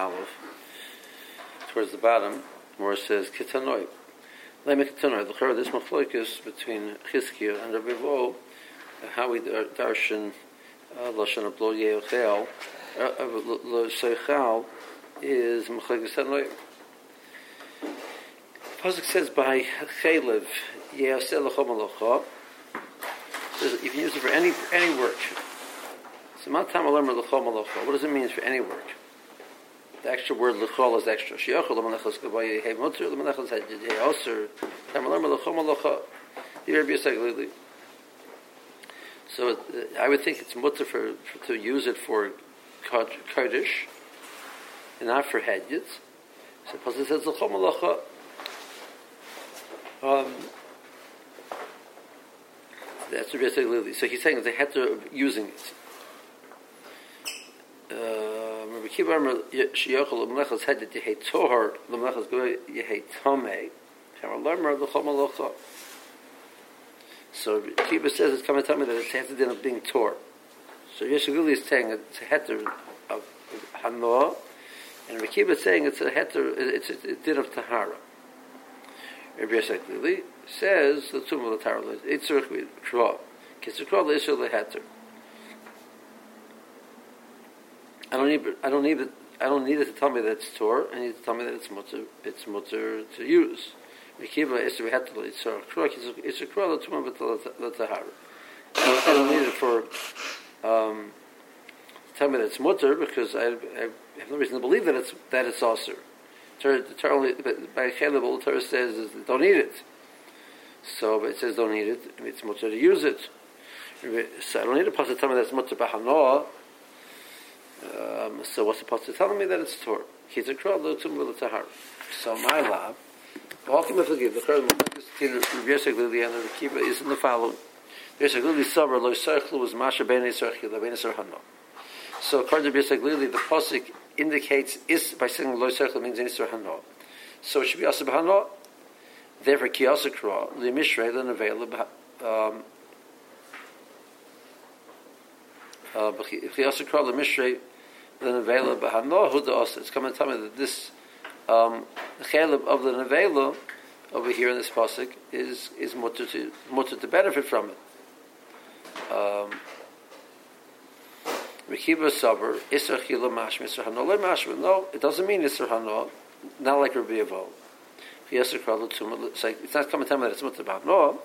Aleph, towards the bottom, where it says Kitanoi. Lema Kitanoi, the Chor, this machloikis between Chizkiah and Rabbi Vo, how we darshan uh, Lashon of Lo Yeochel, uh, Seichal, is machloikis Tanoi. Pasuk says by Chalev, Yeaseh Lachom Alacha, you use it for any any work. So What does it mean for any work? The extra word lechol is extra. Shiachol hey hey. So I would think it's mutter for, for, to use it for kodesh, and not for hedges. So it says lechom alocha. Um, that's basically so he's saying the heter of using it. Rabbi Kiva Amar Shiyochel Head that Yehei Tohar L'Chol Malocha So Kiva says it's coming to tell me that it's has to do of being Tor. So Yeshaguli is saying it's a heter of Hanoah and Rabbi Kiva is saying it's a heter, it's a, din of Tahara. Rabbi Yeshaguli says the Tumah of Tahara it's a Kva. Kitzur Kva L'Israel L'Heter. I don't need. I don't need it. I don't need it to tell me that it's Torah. I need to tell me that it's mutter. It's mutter to use. I don't need it for. Um, tell me that it's mutter because I, I, have no reason to believe that it's that it's also. Torah, Torah, by Chalev, the Torah says is don't eat it. So, but it says don't eat it. It's mutter to use it. So I don't need a pasuk to tell me that's mutter b'hanoah. Um, so what's supposed to tell me that it's Torah? He's a crow, lo tum v'lo tahar. So my lab, Walking with the give the third one, tin Yosef Lili and the Kiba is in the following. Yosef Lili Sabra lo Serchlu was Masha Ben Yisrachi, the Ben Yisrachano. So according to Yosef Lili, the Pasik indicates is by saying lo Serchlu means Yisrachano. So it should be Asa Bahano. Therefore, Ki Asa Kra, Li Mishrei, the Nevela, um, uh, Ki Asa The nevela b'hano huda It's coming to tell me that this um, chelib of the nevela over here in this pasuk is is mutter to mutter to benefit from it. Um, Rekiva saber isar chila mashma isar hano le. No, it doesn't mean isar hano. Not like Rabbi Avo. It's like it's not coming to tell me that it's mutter no,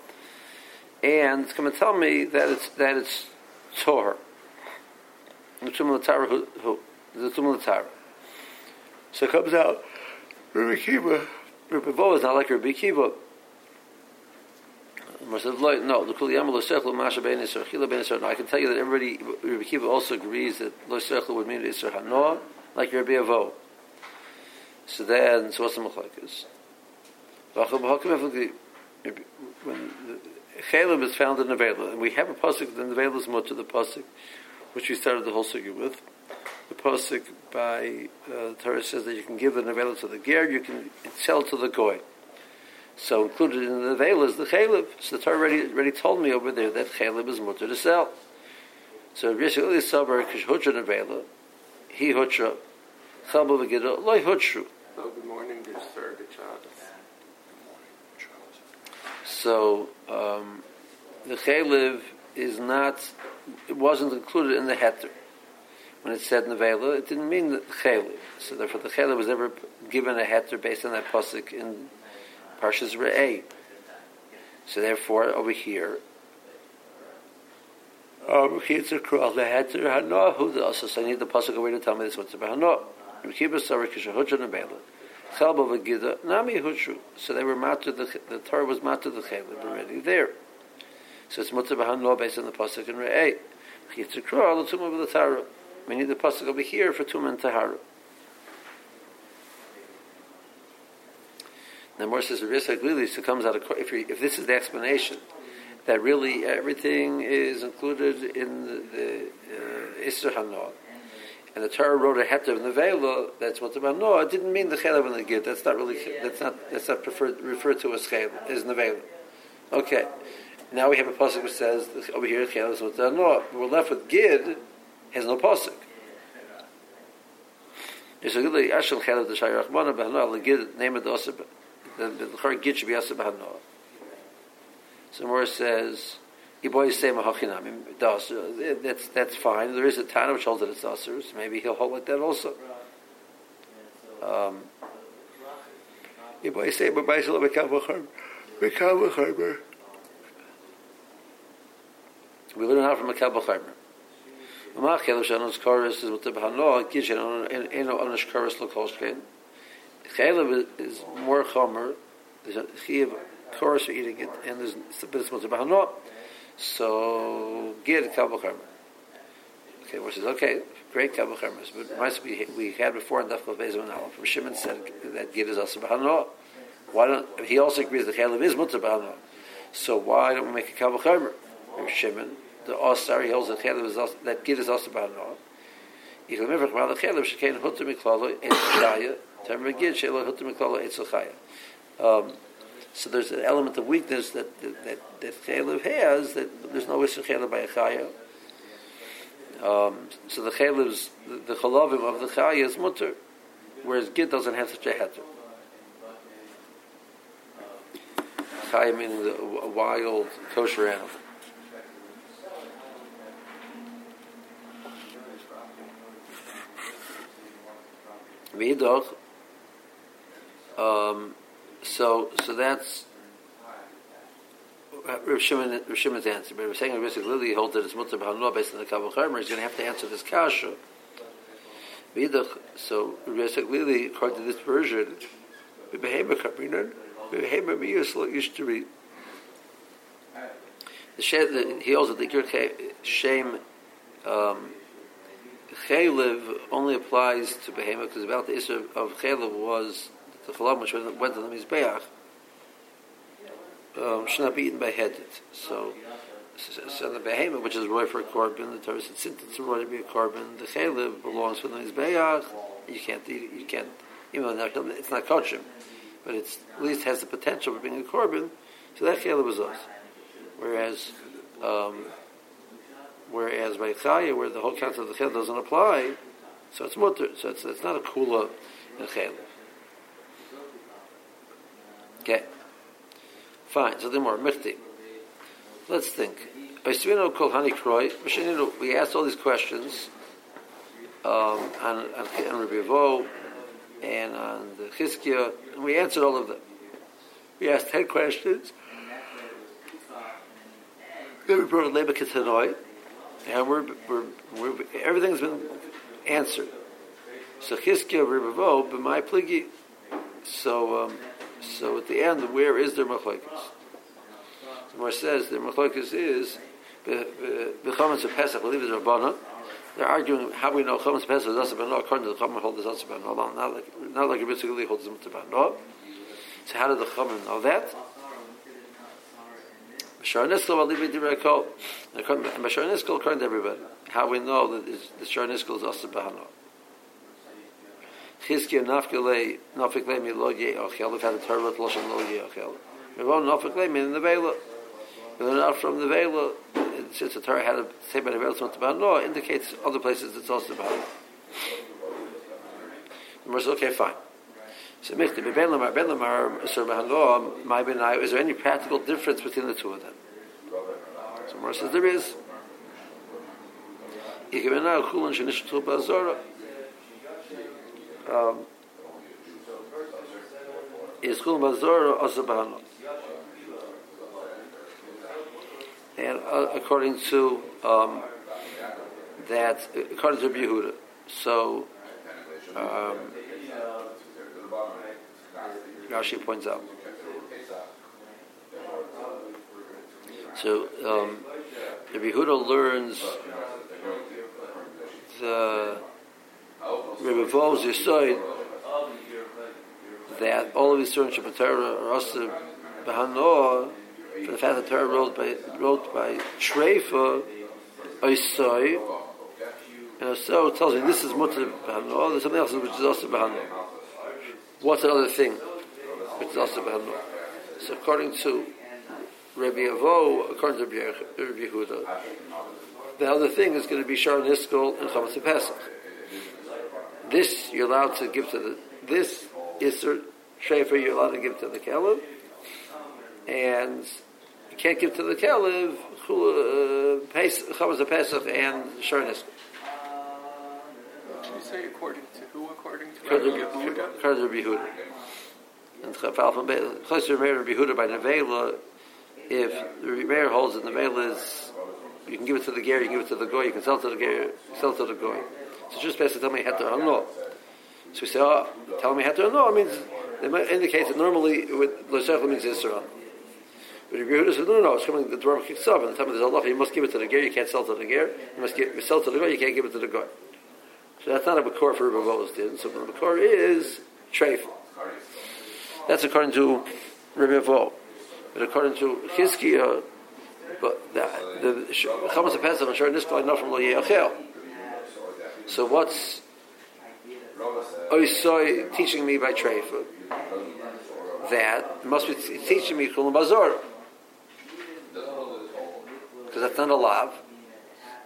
and it's coming to tell me that it's that it's tor. The Tumah who, the Tumah Torah. So it comes out, Rabbi Kiva, Rabbi Vo is not like Rabbi Kiva. No. I can tell you that everybody, Rabbi Kiva also agrees that Lo Sechel would mean Isra Hanoah, like Rabbi Avo. So then, so what's the Machlekes? When Chaleb is found in Nevela, and we have a pasuk, the Nevela is more to the pasuk, which we started the whole sugi with the posik by uh, the Torah says that you can give the nevela to the ger, you can sell to the goy. So included in the nevela is the chalev. So the Torah already, already told me over there that chalev is mutter to sell. So basically, sabar kish hutra nevela, he hutra, chalba v'gida loy hutru. Oh, good morning, dear sir. Good child. So um, the chalev is not, it wasn't included in the heter when it said Nevela, it didn't mean Chaylev. So therefore the Chaylev was never given a heter based on that pasuk in Parshas Re'eh. So therefore, over here, um, cruel the heter hanoah who also so I need the pasuk away to tell me this what's about hanoah. Nami Hutru. So they were matter the the Torah was matter the Chaylev already there. So it's mutter based on the pasuk in Re'eh. Chitzikra, the tumah of the Torah. We need the pasuk over here for Tum and Tahara. Now, more says Risa Glili, so comes out of if, if this is the explanation that really everything is included in the, the uh, And the Torah wrote a heter in the that's what about no, it didn't mean the chelav and the gid. That's not really that's not that's not preferred, referred to as chelav, as nevela. Okay. Now we have a pasuk which says over here chelav is what no. We're left with gid has no pasuk. It's a good ashal chelav the shayrach mana behana the gid name of the osib the the gid should be osib behana. So more says boy say mahachinam does that's that's fine. There is a Tana which holds that it's usher, so maybe he'll hold like that also. Um, boy say but by shelo bekav b'char bekav. We learn out from a kabel chaymer. ומה החלב שאנוס קורס is what בהנו, גישן אינו אנוס קורס לקושכן. Chaylev is more chomer, there's a chiv chorus for eating it, and there's a bit of mutter bahano. So, get kabel chomer. Okay, which is okay, great kabel chomers, but must be we had before in Dafkov Bezim now. From Shimon said that gid is also bahano. Why don't he also agrees that chaylev is mutter bahano? So why don't we make a kabel chomer? Shimon the Osar, holds that Chelev is also, that Gid is also Bahano. If you remember, Chmal Chelev, Shekein Hutter Miklalo, Eitz Chaya, Term Gid, Shelo Hutter Miklalo, Eitz Chaya. Um, so there's an element of weakness that that that, that Chelev has that there's no issue Chelev by a Chaya. Um, so the Chelev's the, the Chalavim of the Chaya is mutter, whereas Gid doesn't have such a heter. Chaya meaning the, a wild kosher animal. V'idach, um, so so that's Rav Shimon, Rav Shimon's answer. But we're saying basically Lily holds that it's mutter b'hanua based on the Kabbalah Charmer. He's going to have to answer this kasha. V'idach, so Rav Lily, according to this version, b'behema kaprinan, b'behema miyus lo yishtari. The he holds that the shame um, Chaylev only applies to Behemoth because about the issue of Chaylev was the Chalam which went to the Mizbeach um, should not be eaten by headed. So, so the Behemoth, which is roy for a korban, the Torah said since it's roy to be a korban, the Chaylev belongs to the Mizbeach. You can't eat you can't, even though it's not kosher, but it's at least has the potential for being a korban. So that Chaylev was us. Whereas, um, Whereas by Chaya, where the whole concept of the Chel doesn't apply, so it's mutter. So it's, it's not a kula in Chel. Okay. Fine. So the more Michti. Let's think. We asked all these questions um, on, on, on Rabbi Vo and on the Chizkiah, and we answered all of them. We asked ten questions. Then we brought Ketanoi, and we're, we're, we're, everything's been answered. So Chizkiah Ribavo, my pligi. So, um, so at the end, where is their machlokes? The more says their machlokes is bechametz of Pesach. Believe it's Rabbana. They're arguing how we know chametz Pesach is also according to the Chachamim hold is also not like not like Rabbi Tzigli holds them to So how did the Chachamim know that? Shar Niskel Alibi Dirakol. And by Niskel, according to everybody, how we know that the Shar Niskel is also Bahano. Chizkiya Nafkele, Nafikle Milo Ye Ochel, if had a Torah with Loshan Lo Ye Ochel. Mivon Nafikle, in the Vela. We learn out from the Vela, since the Torah had a say by it's not Bahano, indicates other places it's also Bahano. The Mercer, okay, fine. So Michti, Ben Lamar, Ben Lamar, Sir Bahano, my Benai, is there any practical difference between the two of them? So Mar says there is. Ikemena Chulun Shenishtu Bazora. Um, is Chulun Bazora also Bahano. And uh, according to um, that, according to Yehuda, so um, Rashi points out. So um, the Yehuda learns the Rebbe Volz Yisoid that all of these certain Shabbatara are also Behanoah for the fact that Torah wrote by wrote by Shreifa Yisoid and so tells me this is Mutter Behanoah, there's something else which is also Behanoah. What's another thing which is also Behanoah? So according to Rabbi Avo, according to Rabbi Yehuda, the other thing is going to be Sharon and Chametz Pesach. this you're allowed to give to the this Isser Shefer you're allowed to give to the Kelev, and you can't give to the Chavaz uh, Pesach and Sharnis. Did you say according to who? According to Rabbi Yehuda? According to Rabbi Yehuda. And Chafal from Chesed Rabbi Yehuda by Nevela, if the Meir holds that the Nevela is, you can give it to the Ger, you can give it to the Goy, you can sell it to the Ger, sell it to the Goy. So just basically tell me Heter Hano. So we say, oh, tell me Heter Hano means, it indicates that normally with Lo means Yisrael. But Rabbi Yehuda says, no, no, no, it's coming, the dwarf kicks up, and the time there's Allah, you must give it to the Ger, you can't sell it to the Ger, you must give, sell it to the Goy, you can't give it to the Goy. So that's not a Makor for Rabbi did. So the Makor is Treif. That's according to Rabbi Vo. But according to Chizkiah, uh, but the Chamas Pesach and Shor Niskal not from Lo. So what's Oisoi teaching me by Treifa? That must be teaching me Kulam Bazor. Because that's not a lav.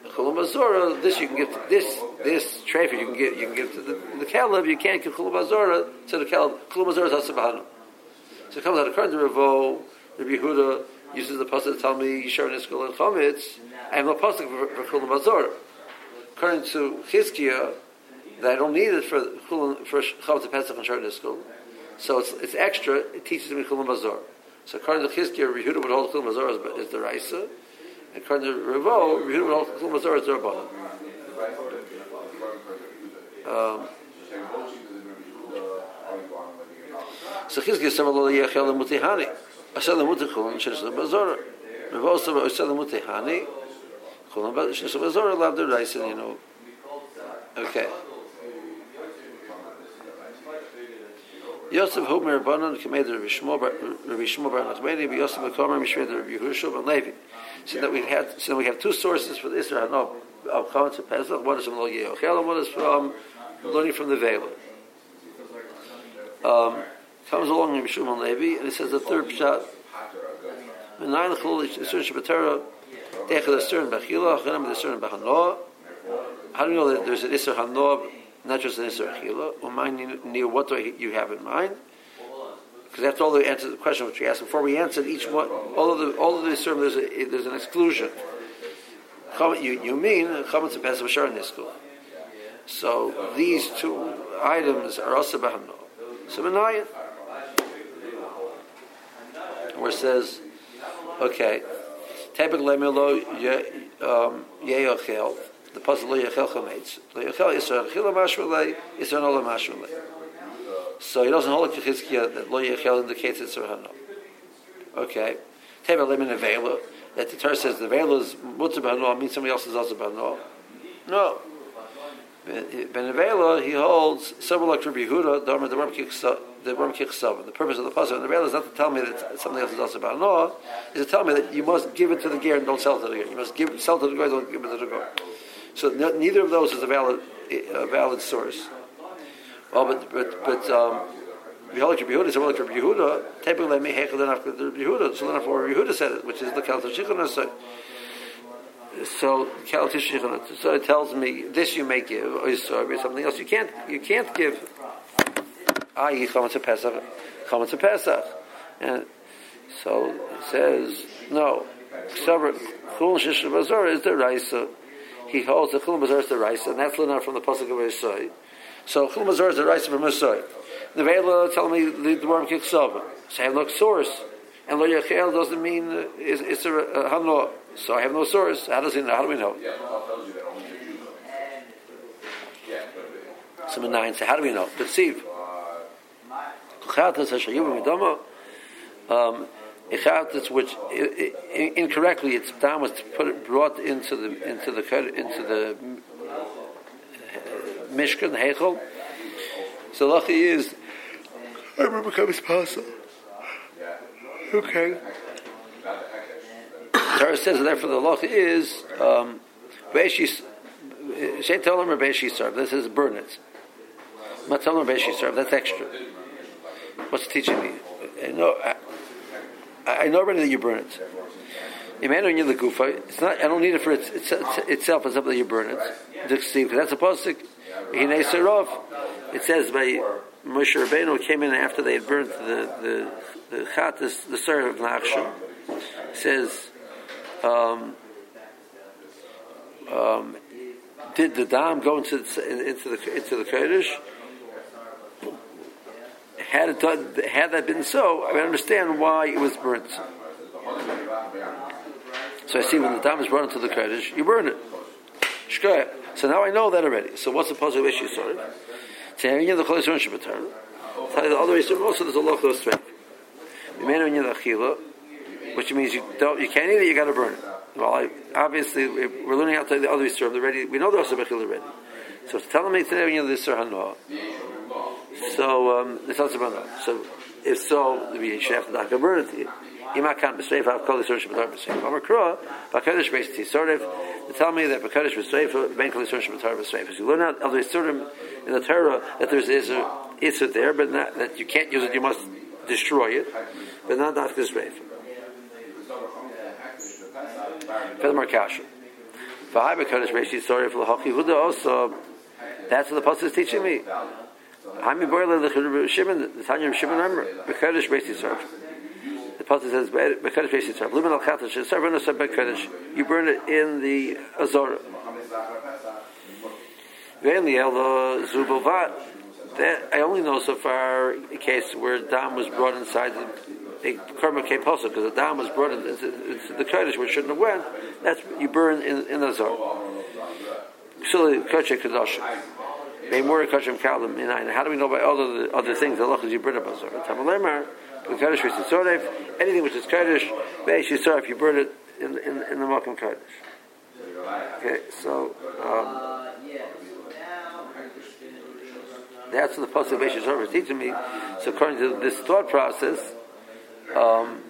Chulam Azora, this you can give to, this this treifa you can give you can give to the, the Caleb, you can't give Chulam Azora to the Caleb. Chulam Azora is Hasabahanu. So it comes out according to Ravo, Rabbi Yehuda uses the pasuk to tell me Yishar Niskol and Chometz. I have no pasuk for, for Chulam Azora. According to Chizkiah, that I don't need it for Chulam for Chometz Pesach and Shar Niskol. So it's it's extra. It teaches me Chulam Azora. So according to Chizkiah, Rabbi Yehuda would hold Chulam Azora as, as the Raisa. and kind of revolve, you know, it's almost always there about. Um, so he's got some of the Yechel and Mutihani. I said the Mutihani, she said the Bazora. We've also said the Mutihani, she said the Bazora, love rice, you know, okay. Yosef hob mir bannen kemeder vi shmo ba yosef ba mishmeder vi hushov Levi So that we had so we have two sources for the Isra Hanob of Chametz and Pesach. One is from Lo Yehochel one is from learning from the Vela. Um, comes along in Mishum Levi, and it says the third shot. Menayin Chol Yisur Shabbatara Yisur and Bechila Achanam and Bechanoah. How do you know that there's an Isra Hanoah, not just an Isra Achila? Umayni near what do you have in mind? Because that's all the answer to the question which we asked before. We answered each one, all of the all of the Isra, there's there's an exclusion. You, you mean Chametz and Pesach Niskul. So these two items are also Bahano. So Menayin where it says, okay, Tebek Lemelo um, Yeyochel, the puzzle Lo Yechel Chametz. Lo Yechel Yisrael Chila Mashrele, Yisrael Ola Mashrele. So he doesn't hold like Chizkiah that Lo Yechel indicates it's Hano. Okay. Tebek Lemon Avela, that the Torah says the Avela is Mutzah Bahano, means somebody else is also Bahano. No. Ben Avela, he holds several like Rabbi Yehuda, the the Ram Kichsav. The purpose of the puzzle in the Avela is not to tell me that something else is also no, is to tell me that you must give it to the ger and don't sell it to the ger. You must give sell it to the guy, don't give it to the guy. So neither of those is a valid a valid source. Well, but but but um, Behold, Rabbi Yehuda like Rabbi Yehuda. Typically, me hechel after Rabbi Yehuda. So Rabbi Yehuda said it, which is the Kalta Shikhanah. So so it tells me this you may give or something else you can't you can't give i.e. chametz pesach chametz pesach and so it says no chul shishul bazar is the raisa he holds the chul bazar is the raisa and that's learned from the pasuk of Yisai so chul bazar is the raisa from Yisai the Vela tell me the worm kicks over so I have no source and lo yachel doesn't mean uh, is it's a uh, hamlo so I have no source. How does he know? How do we know? Number nine. So how do we know? Perceive. Um, which incorrectly it's down was put brought into the into the into the Mishkan Heichel. So lucky is remember coming to Okay. Torah says therefore the law is um, Beishis Sheitolim or Beishi serve. This is burn it. Or Beishi serve. That's extra. What's teaching me? I know. I, I know already that you burn it. Imagine the gufa. It's not. I don't need it for its, its, itself. It's something that you burn it. Because that's a pasuk. It says by Moshe Rabbeinu came in after they had burnt the the the chat, the, sir of Nachshon. Says. Um, um, did the dam go into the, into the into the kodesh? Had it done, had that been so, I understand why it was burnt. So I see when the dam is brought into the kodesh, you burn it. Shkoya. So now I know that already. So what's the positive issue? Sorry. Saying the cholesterol shabbatar. The other way, also there's a lot of strength. Man in the achila, which means you don't, you can't eat it, you got to burn it. Well, I, obviously we're learning how to the other Yisur already. We know the Asa Bechil already. So it's telling me today you know the Hanoah. So um, it's about So if so, we should have to not burn it to you. Ima kan b'sreif av kol yisur shematar b'sreif. Amar kro, b'kadosh sort of to tell me that b'kadosh b'sreif ben kol yisur shematar b'sreif. As you learn out of the yisurim in the Torah that there's is a there, but not, that you can't use it, you must destroy it, but not not b'sreif. Furthermore, kasha. V'hai b'kadosh basically sorry for the hochi huda also. That's what the pasuk is teaching me. I'm in boiler the Shimon, the Tanya Shimon. Remember, b'kadosh basically sorry. Pasuk says, "Bekodesh Beis Yitzhak." Lumen al Chatash. Seven of Bekodesh. You burn it in the Azor. Ve'en Liel Zubovat. That I only know so far a case where dam was brought inside the karma came also because the dam was brought into, into the where it shouldn't have went. That's you burn in in. So the kodesh kadosh. How do we know by the other things? The lachas you burn up azor. Tamalemar. Anything which is Kaddish, if you burn it in, in, in the Malkim Kaddish. Okay, so um, that's what the Pasuk Beish Yisrael is teaching me. So according to this thought process, um,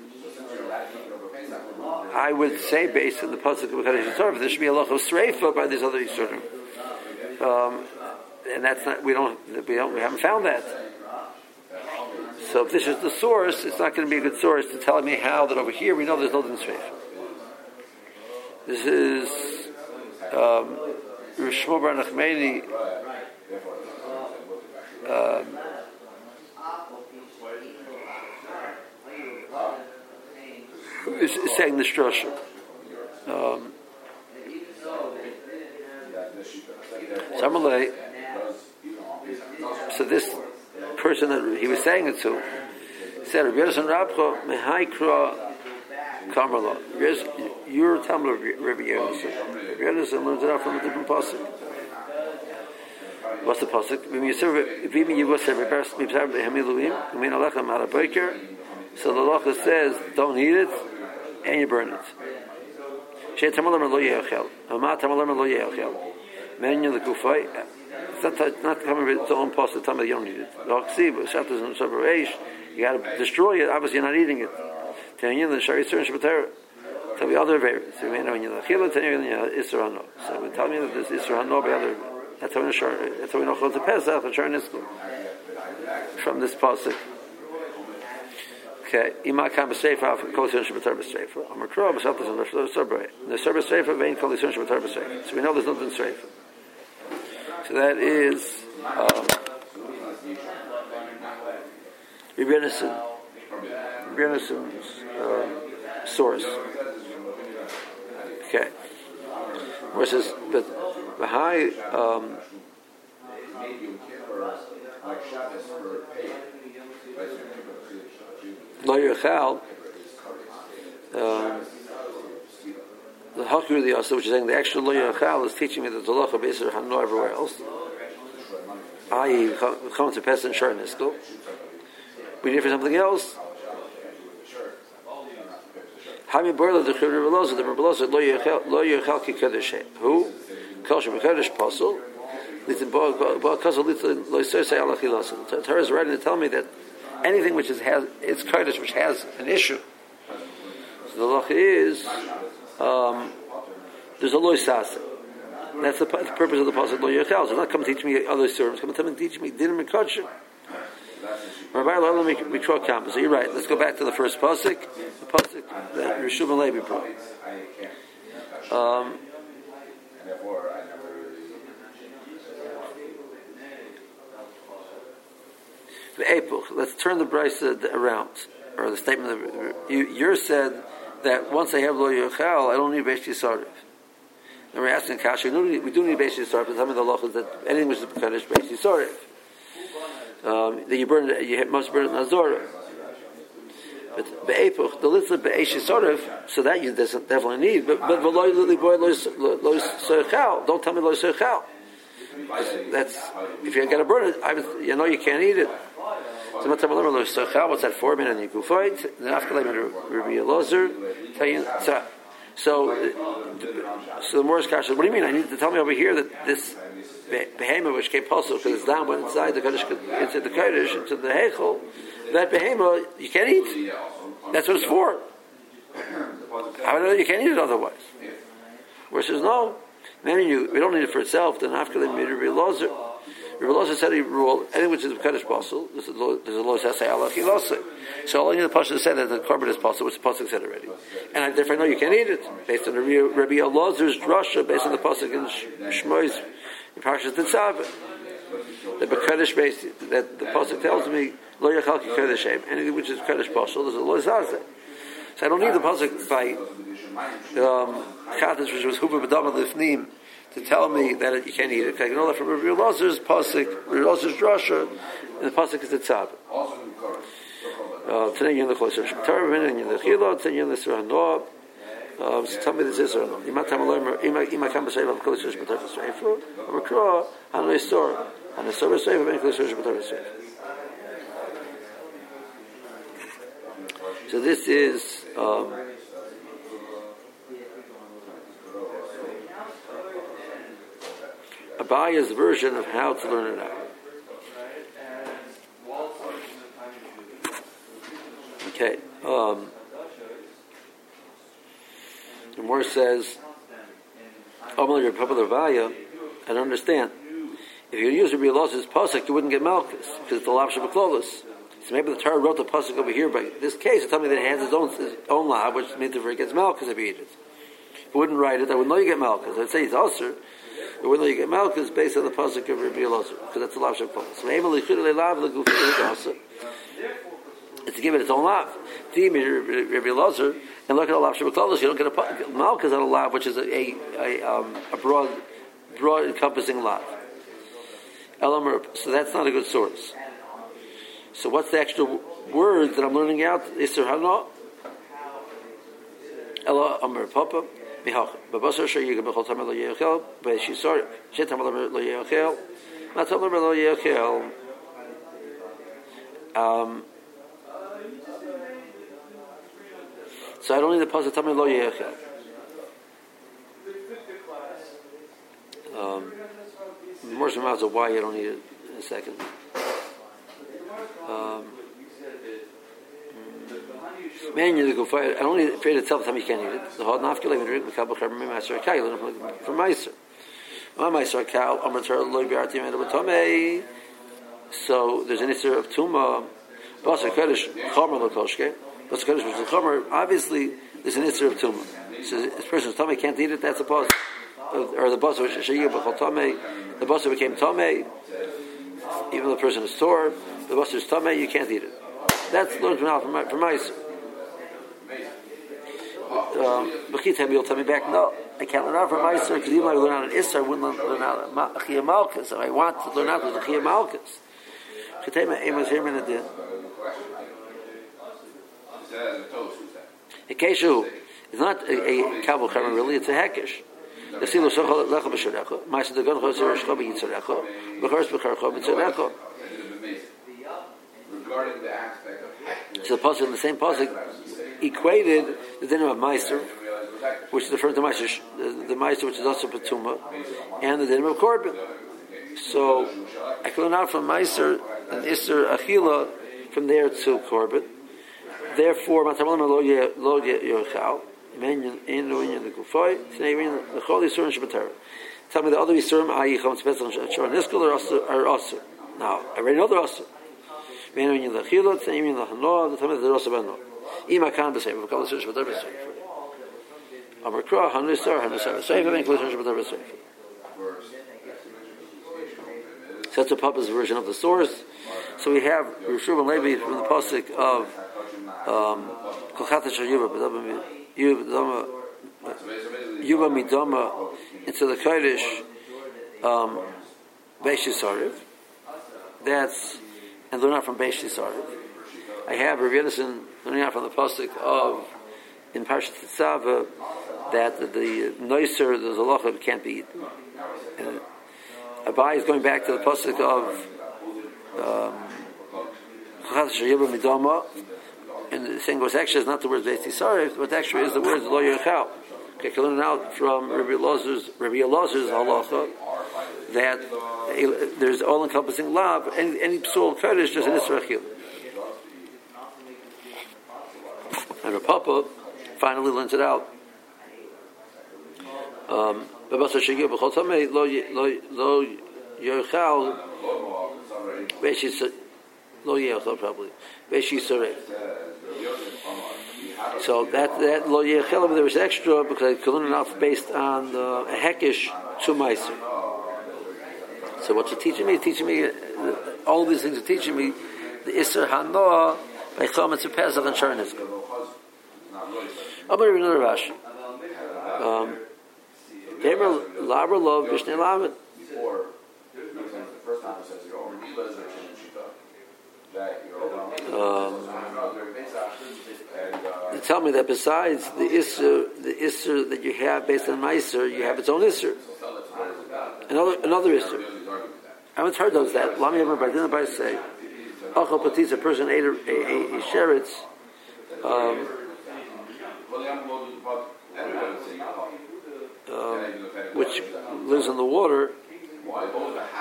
I would say based on the Pasuk of Kaddish Yisrael, there should be a lot of Sreifa by these other Yisraelim. Um, and that's not, we don't, we don't, we haven't found that. So if this is the source, it's not going to be a good source to tell me how that over here we know there's no din This is um, Rishmo Bar Nachmeni. Um, is, saying the structure. Um, so this person that he was saying it to said, Rabbi Yosan Rabcho, Mehaikra Kamala. You're a tumbler, Rabbi Yosan. Rabbi Yosan learns it out from a different pasuk. What's the pasuk? V'mi yisur v'mi yivoseh v'beres v'bzar v'hemiluim v'min alechem ala boiker. So the law says, don't eat it, and you burn it. Shei tamalim lo yechel. Hama tamalim lo yechel. Men yin l'kufay it's not, not coming with its own post. Time you don't need it. The in. You got to destroy it. Obviously, you're not eating it. The. So the other variants. So we know when you're Chila, Tanyin you Isra Hano. So we tell me that there's Isra Hano by other. That's how we know. That's how we know Chol Pesach and Shari Niskel. From this pasuk. Okay, ima kam b'seifa kol yisrael shabbatar b'seifa. Amar kro b'seifa is the Sabray. The b'seifa vein kol yisrael shabbatar b'seifa. So we know there's nothing seifa. So that is um, Rabbi um, source. Okay. Versus, but the high. Um, Lo Yechal, um, the Hakur of the Asa, which is saying the extra Lo Yechal, is teaching me that the Locha Beisar Hano everywhere else. I.e., come to Pesach and Shar Niskel. We need for something else. Hami Borla the Chur Rebbelosa, the Rebbelosa, Lo Yechal Ki Kedesh. Who? Kol Shem Kedesh Pasul. Litin Bo Kazal Litin Lo Say Allah Chilasin. The Torah is writing to tell me that anything which is, has, it's Kodesh, which has an issue. So the law is, um, there's a loy sasa. That's the, the, purpose of the pasuk lo yachal. So not come teach me other sermons. Come and teach me dinner mekachim. Rabbi let we try campus. So you're right. Let's go back to the first pasuk. The pasuk that Rishub and Levi brought. Um. Let's turn the brisa around, or the statement. Of, you, you said that once I have lo yochal, I don't need Beish Yisarif. And we're asking Kasha, we do need Beish Yisarif, but some of the is that anything which is Kaddish Beish Yisarif. Um, that you burn you must burn it in Azorah. But be'epuch, the little be'esh yisarif, so that you definitely need. But but v'loy lili boy loy soichal. Don't tell me loy soichal. That's if you're going to burn it, I you know you can't eat it. So what's that. Then Rabbi Elazar. So, so the Morris Kasha, what do you mean? I need to tell me over here that this behemoth which came also because it's down went inside the Kaddish, into the Kaddish, into the Hechel, that behemoth you can't eat. That's what it's for. How do you can't eat it otherwise? Where says no, man, you we don't need it for itself. Then made a real lozer. Rabbi said he ruled anything which is Kaddish possible. There's a law that says Allah Chilose. So all the Pasha said that the korban is possible, which the pasuk said already, and I therefore know you can't eat it based on the Rabbi Elazar's drasha, based on the pasuk in Shmois in Parshas Tetzaveh. The Kaddish based that the pasuk tells me lo yachal ki Kaddish anything which is Kaddish possible. There's a law zazeh. So I don't need the pasuk by um, Kaddish, which was Huber B'dam Lifnim to tell me that you can't eat it. I can that from Rabbi Elazar's pasuk, Rabbi Elazar's drasha, and the pasuk is the tzab. Uh, today you're in the Chosher Shemtarvin, and you're in the Chilo, today you're in the Surah. Um, so tell me this is or not. Ima tam aloymer, ima kam b'seiv av kol yisrael shmetar v'sreifu, ama kro, hanu yistor, hanu yistor v'sreifu, ben kol yisrael shmetar v'sreifu. So this is, um, Abaya's version of how to learn it out. Okay. Um, the more says, Amalek Republic of Avaya, I don't understand. If you use Rabbi Elazar's pasuk, you wouldn't get Malchus because it's the Lav Shabbat So maybe the Torah wrote the pasuk over here, but this case, it told me that it has its own his own law, which means if he gets Malchus if he eats it. If he wouldn't write it, I wouldn't know you get Malchus. I'd say he's also but when you get Malchus based on the pasuk of Rabbi Elazar, because that's the lav shekol. So Emel Yichud Lav Legufi It's to give it its own lav. Team Rabbi Elazar, and look at a lav shebeklolos. You don't get a Malchus on a lav, which is a a, a, um, a broad, broad encompassing lav. Elamer. So that's not a good source. So what's the extra word that I'm learning out? Isser Hana. Ela Amar Papa. Mihach. Babasar Shar Yiga Bechol Tamer Lo Shet Tamer Lo Lo. Um, so I don't need the pasuk Tamer Lo Yechel. Um, more some of why you don't need it in a second. Um, Man, you go fire. I only tell the time you can't eat it. The hot nafkele when drink mekabel chaber me meiser kail from meiser. My meiser kal amateur loy biarti of tome. So there's an issue of tuma. Basa kaddish chamer lokoshke. Basa kaddish which. Obviously, there's an issue of tuma. So this person's tummy can't eat it. That's a pause. Or the basa which sheyah b'chol tome. The basa became tome. Even the person is sore, the basa is tome. You can't eat it. That's learned from from, from um, you'll tell me back, no, I can't learn out from Meiser, because even if I learn out an Isser, I wouldn't learn out Achia Malkus. So I want to learn out with Achia Malkus. Chetema Amos Hirman Adin. A Keshu is not a, a Kabul Chamer really, it's a Hekish. The Silo Sochol Lecha B'Sharecha, Meiser the Gon Chosir Shcho B'Yitzarecha, B'Chors B'Charcho B'Tzarecha. Regarding the aspect of So the puzzle the same puzzle equated the dinner of Meister, which is referring to Meister, the Meister which is also Patuma, and the dinner of Korban. So I can learn out from Meister and Isser Achila from there to Korban. Therefore, Matamalim lo yochal. Tell me the other Yisurim, Ayicham, Tzpetzach, Shor, Niskal, are also. Now, I already know they're also. Men you the Chilot, Tzneim in the Hanoah, the Tamid, they're also. Ima kan b'sefer, v'kol l'sir sh'batar b'sefer. Amar kra, hanu yisar, hanu yisar b'sefer, v'en kol l'sir b'sefer. So that's a Papa's version of the source. So we have Rishuv and Levi from the pasuk of um, Yuba Midama into the Kodesh um, Beishisariv. That's and learn out from Beishisariv. I have Rav Yedison learning out from the pasuk of in Parshat Tzava that the, the noiser, the zalacha can't be eaten. And Abai is going back to the pasuk of um, and thing was actually is not the words Beishisariv, but actually is the words Lo Yerchal. Okay, learn out from Rabbi Elazar's Rabbi Elazar's halacha that there's all-encompassing love. Any, any psul kodesh just an israel. And Rav Papa finally lends it out. Um, so that that lo yechelim there was extra because I couldn't enough based on uh, a hekish to meiser. So what's it teaching me? It's teaching me uh, all these things are teaching me the iser hanoah by chometz pesach and sharniz. I'm going to read another Rashi. Um, Gamer labra lov vishnei lamed. Um, tell me that besides the isser, the isser that you have based on meiser, you have its own isser. Another another isser. I haven't heard those that. Lami ever by didn't say, Achal patis a person ate a, a, a sheretz, um, um, which lives in the water.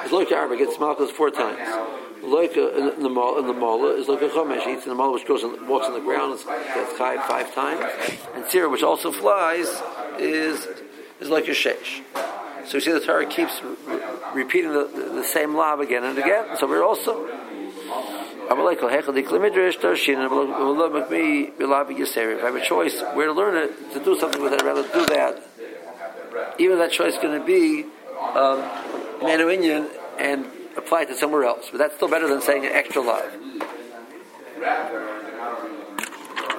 Is like Arba gets malchus four times like a, in the mall in the mall is like a chomesh eats in the mall which goes and walks on the ground gets chai five times, and tzira which also flies is is like a sheish. So you see the Torah keeps re- repeating the, the, the, same lav again and again. So we're also. If I have a choice where to learn it, to do something with it, I'd rather do that. Even if that choice is going to be um, Manu and apply it to somewhere else. But that's still better than saying an extra love.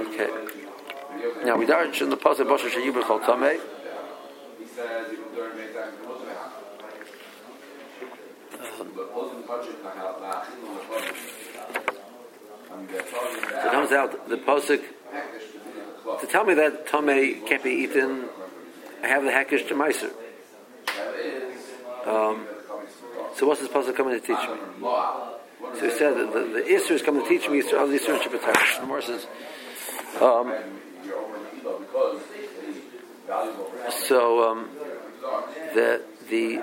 Okay. Now we darsh in the pasuk Bosher Sheyibur Chol Tamei. So it comes out the pasuk to tell me that Tomei can't be eaten. I have the hackish to Meiser. Um, so what's this puzzle coming to teach me? So he said that the, the Isra is coming to teach me Yisrael, the Isra Shabbatar. The more says, um, so um, that the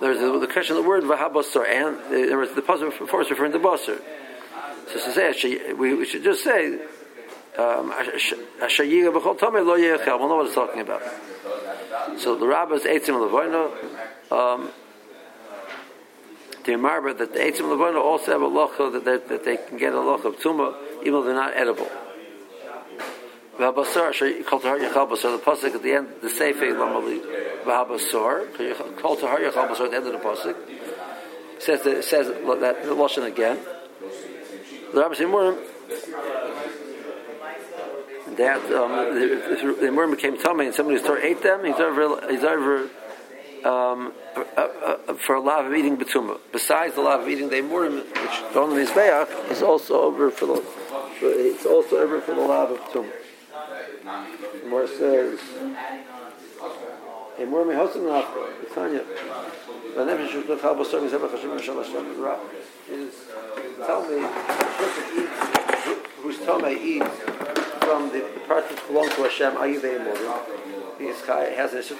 There's the, the question of the word vahabasar, and there was the puzzle before is referring to basar. So to say, we, we should just say, um, Ashayiga b'chol tamei. We'll know what it's talking about. So the rabbis eitzim levoino. Um, the Marba that the Eitzim Levana also have a locha that, that, that, they can get a locha of tuma even though they're not edible. V'habasar, kol tahar yachal basar, the pasuk at the end, the seifei lamali, v'habasar, kol tahar yachal basar at the end of the pasuk, says, that, says that the lashon again. The Rabbi Simurim, that um, the, the, Murim became tummy and somebody who ate them, he's over, he's over um, uh, uh, for a lot of eating betuma. Besides the lot of eating the murim, which go on the mizbeach, is also over for the. It's also over for the lot of betuma. More says. A murim hosim nach Tanya. Hashem is tell me whose tome eats from the parts that belong to Hashem. Are you the murim? He has an issue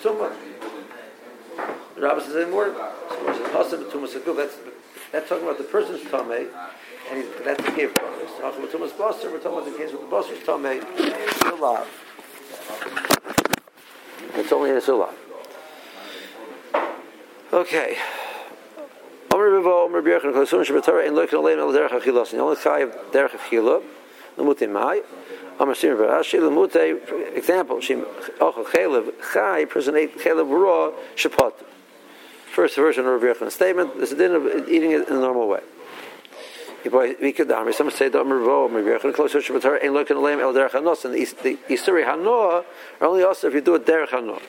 The Rabbah says more. So says Hasan Tumas Akub. That's that's talking about the person's tamei, and he's, that's the Basar, we're talking about the case with the. Still It's only a Sulah. Okay. Omer Omer al Derech Chai of Derech Mai, Omer Barashi, example, Shim Ochel Chai, person ate raw, Shapat. First version of Rabbi statement, this is the din of eating it in a normal way. We could Amri. Some say that Mervo, Mervirchan, close to Shabbatar, ain't looking at Lam El Derech Hanos, and the Isuri Hanoah are only also if you do it Derech Hanoah.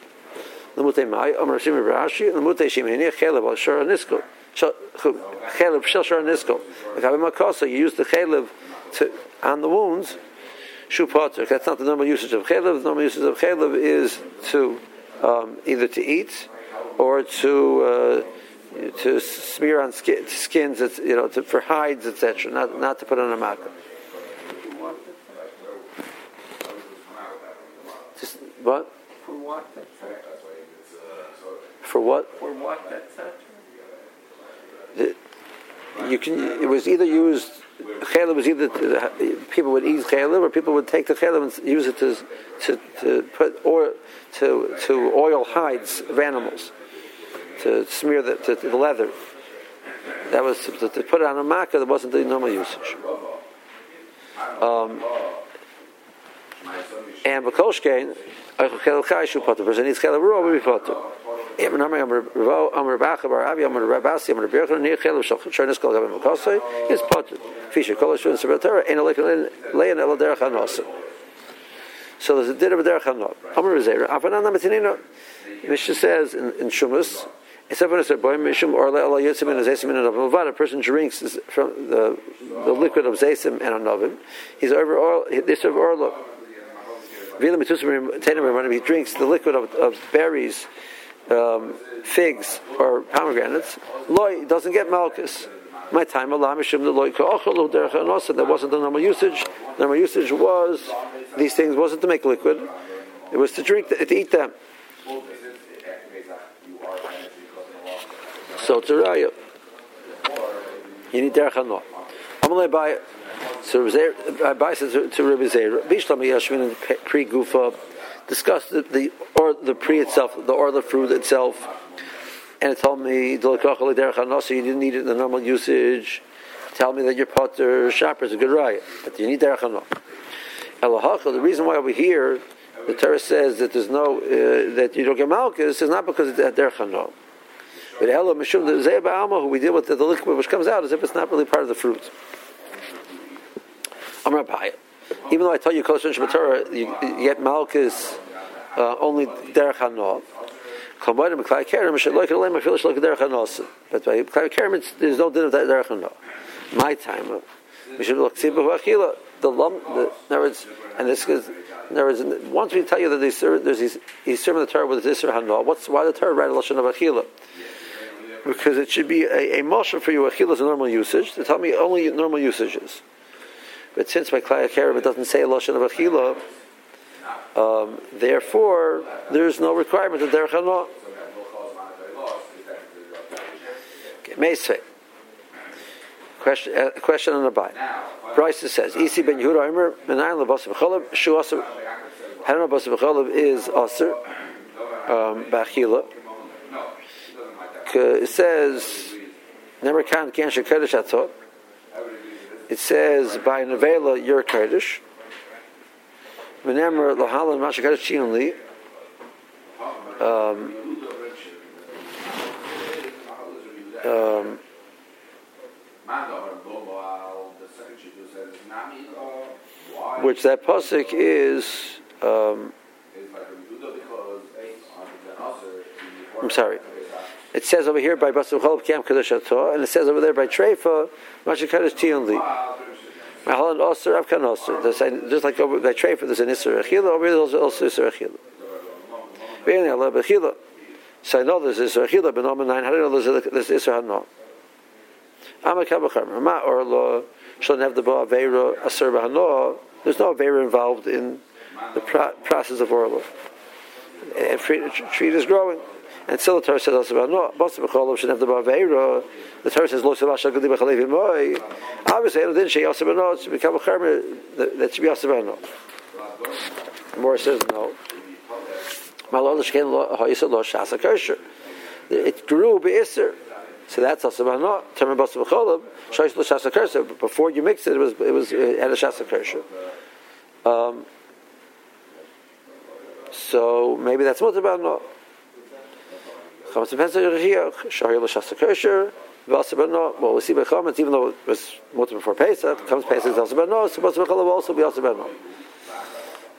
Lemute Mai, Omer Shimon Rashi, Lemute Shimini, Chelev al Shor Nisko. Chelev Shel Shor Nisko. If I Makosa, you use the Chelev to, on the wounds, Shu Potter. That's not the normal usage of Chelev. The normal usage of Chelev is to um, either to eat or to uh, to smear on skin, skins, you know, to, for hides, etc. Not not to put on a makkah. Just what? For what? For what? For what that's You can. It was either used. Chaylev was either people would eat chaylev, or people would take the chaylev and use it to to, to put or to to oil hides of animals, to smear the, to, the leather. That was to, to, put it on a makkah. That wasn't the normal usage. Um, and Bakoshkein, the person needs chaylev raw will be potter. Ibn Amr Amr Ravo Amr Bacha Bar Avi Rabasi Amr Birchon Near Chelav Shal Chernis Kol Gavim Makosei is potter. Fisher Kol Ein Alekin Lein El Derech. So there's a din of derech hanot. Amr Zera. Afanan Namatinino. Mishnah says in, in Shumas, Except when it said, mishum or la and zaysim and anavim." A person drinks from the the liquid of zaysim and anavim. He's over oil. This of orla. He drinks the liquid of, of berries um, figs or pomegranates, loy doesn't get malchus. My time Allah mishum the loy That wasn't the normal usage. The normal usage was these things wasn't to make liquid; it was to drink, to eat them. So it's a raya. You need derech hanot. I'm to buy. So I buy says to Rabbi Zeir. Bishlam Yashmin and pre gufa discussed the, the or the pre itself, the or the fruit itself, and it told me so you didn't need it in the normal usage. Tell me that your potter shopper is a good riot, but you need derech The reason why over here the Torah says that there's no uh, that you don't get malchus is not because it's at derech But Elo Mishum who we deal with the, the liquid which comes out as if it's not really part of the fruit. I'm Rabbi. Even though I tell you Kosher Torah, you, you get malchus uh, only derech hanol. But by Klai there's no din of that derech hanol. My time, we should look achila. The lump, the, in other words, and this is, words, once we tell you that there's these, he's serving the Torah with this hanol, what's why the Torah write a lashon of achila? Because it should be a, a moshe for you. Achila is a normal usage. To tell me only normal usages. But since by Klai it doesn't say lashon of achila, um, therefore, there is no requirement of derech hanah. Okay, Question, uh, question on the buy. Bryce says, "Isi ben Yehuda Omer menayin lebasav cholab shu aser hadon lebasav cholab is aser um, bachila." It says, "Never can can shekodesh atzot." It says by nevela your kodesh. V'nemer lahalan mashakadosh chiyon li. Um, um, which that pasuk is. Um, I'm sorry. It says over here by Basar Cholab Kam Kadosh and it says over there by Treifa Mashakadosh Tion Li. Mahalan Osir Avkan Osir. Just like over by Treifa, there's an Isser Achila. Over here, there's also Isser Achila. Really, Allah Bechila. So I know there's Isser Achila, but number nine. How do you know there's, there's Isser Hanah? Amakabachar. Ma or law shouldn't have the Ba Aveira Asur Bahanoah. There's no Aveira involved in the process of Orla. And tree is growing. And still the Torah says also about no, Basa B'Cholov should have the Baveira. The Torah says Lo Savasha Gadi B'Chalevi Moi. Obviously, it didn't say Yasa B'No, it should become a Chermer, that should be Yasa B'No. More says no. Malol Shken Lo Ha'isa Lo Shasa Kosher. It grew Be'Isr. So that's also B'No. Termer Basa B'Cholov, Shaish Lo Shasa Kosher. Before you mix it, it was, it was, it had a Shasa Kosher. Um, so maybe that's what about no. Chametz depends on Yechiach. Shari l'shasa kosher. V'asa no. Well, we see by Chametz, even though it was mutter before Pesach, comes Pesach, it's also no. So Basa b'chalav also be also no.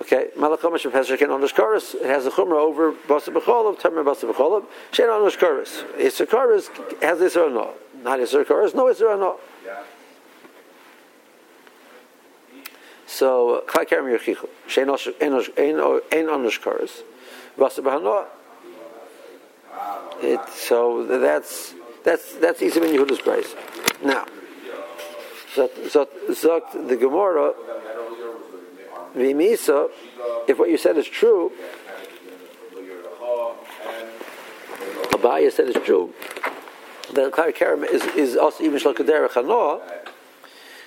Okay, Malachomash of Pesach can onush chorus. It has a chumrah over Basa b'chalav, Tamer Basa b'chalav. Shein onush chorus. Isser chorus has Isser no. Not Isser chorus, no Isser no. So, Klai Kerem Yechichu. Shein onush chorus. Basa b'hanoah. It, so that's that's that's easy when Yehuda's grace. Now, Zot the Gemara Vimisa, if what you said is true, Abaya said is true, then Klal Kerem is is also even Shalok Derech Hanoah.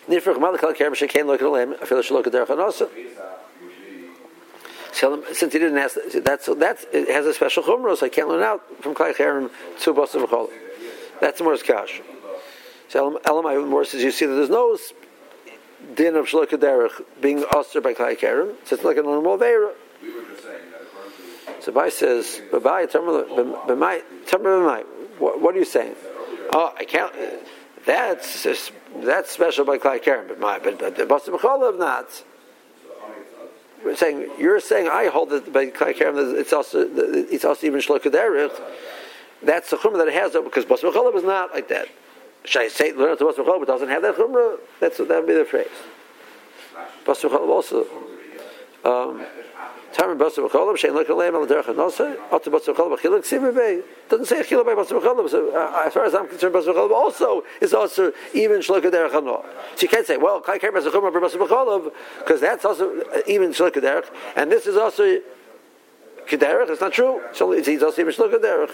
Nifrach Malakal Kerem Shekain Lok Elohim Afil Shalok Hanoah. Since he didn't ask, that's that's it has a special chumrah, so I can't learn out from Klai Cherem to Basa V'chol. That's more Kash. So Elamai more says you see that there's no din of Shalok Derech being ushered by Klai Cherem, so it's like a normal Vera. So Bai says, Babai, what, what are you saying? Oh, I can't. That's that's special by Klai Cherem, but my but but the Basa V'chol not saying you're saying I hold that by Kerem it's also it's also even Shlokaderich. That's the chumrah that it has though, because Bas is not like that. Should I say learn to Bas but doesn't have that chumrah? That's that would be the phrase. Bas also. Um, Tarmin Bas Mecholim Shein Lekal Leim Al Derech Hanosei Ot Bas Mecholim Achilak Sivivei doesn't say Achilak by Bas Mecholim. So uh, as far as I'm concerned, Bas Mecholim also is also even Shlok Derech Hanoah. So you can't say, well, Kai Kai Bas Mecholim Bas Mecholim because that's also even Shlok Derech, and this is also Kederech. It's not true. So he's also even Shlok Derech.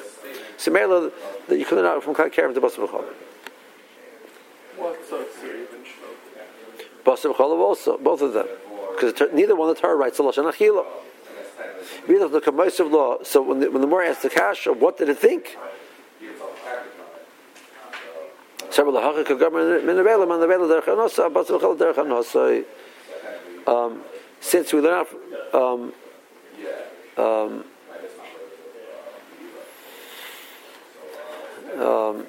So that you couldn't out from Kai Kai to Bas Mecholim. What's also even Shlok? Bas Mecholim also, both of them. Because neither one of the Torah writes a Lashon Achila. Read the Kamoisiv law. So when the, when the more asks the Kasha, what did it think? Um, since we learn um, um, um,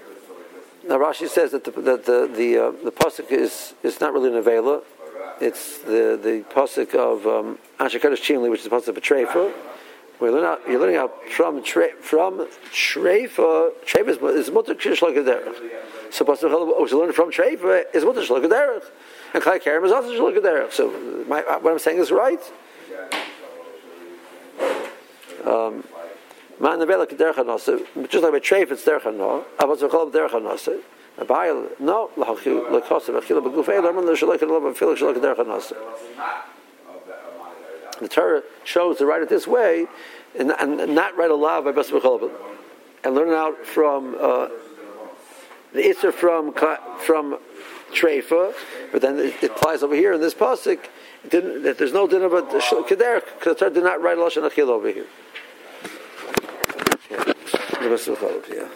now Rashi says that the that the the, uh, the pasuk is is not really an avela. It's the the pasuk of um, Asher Kodesh Chimli, which is the pasuk of Treifa. We're learning out, you're learning out from tre, from Treifa. Treifa is mutter kishloch derech. So pasuk what you learn from Treifa is mutter shloch derech, and Klai Kerem is also shloch derech. So my, what I'm saying is right. Um, hanasa, just like by treif, it's derech hanah. No, the Torah shows to write it this way and, and not write aloud by Bas and learn out from uh, the Isser from from Treifa, but then it, applies over here in this pasuk that there's no din about Keder because the Torah did not write Lashon Achil over here. Yeah.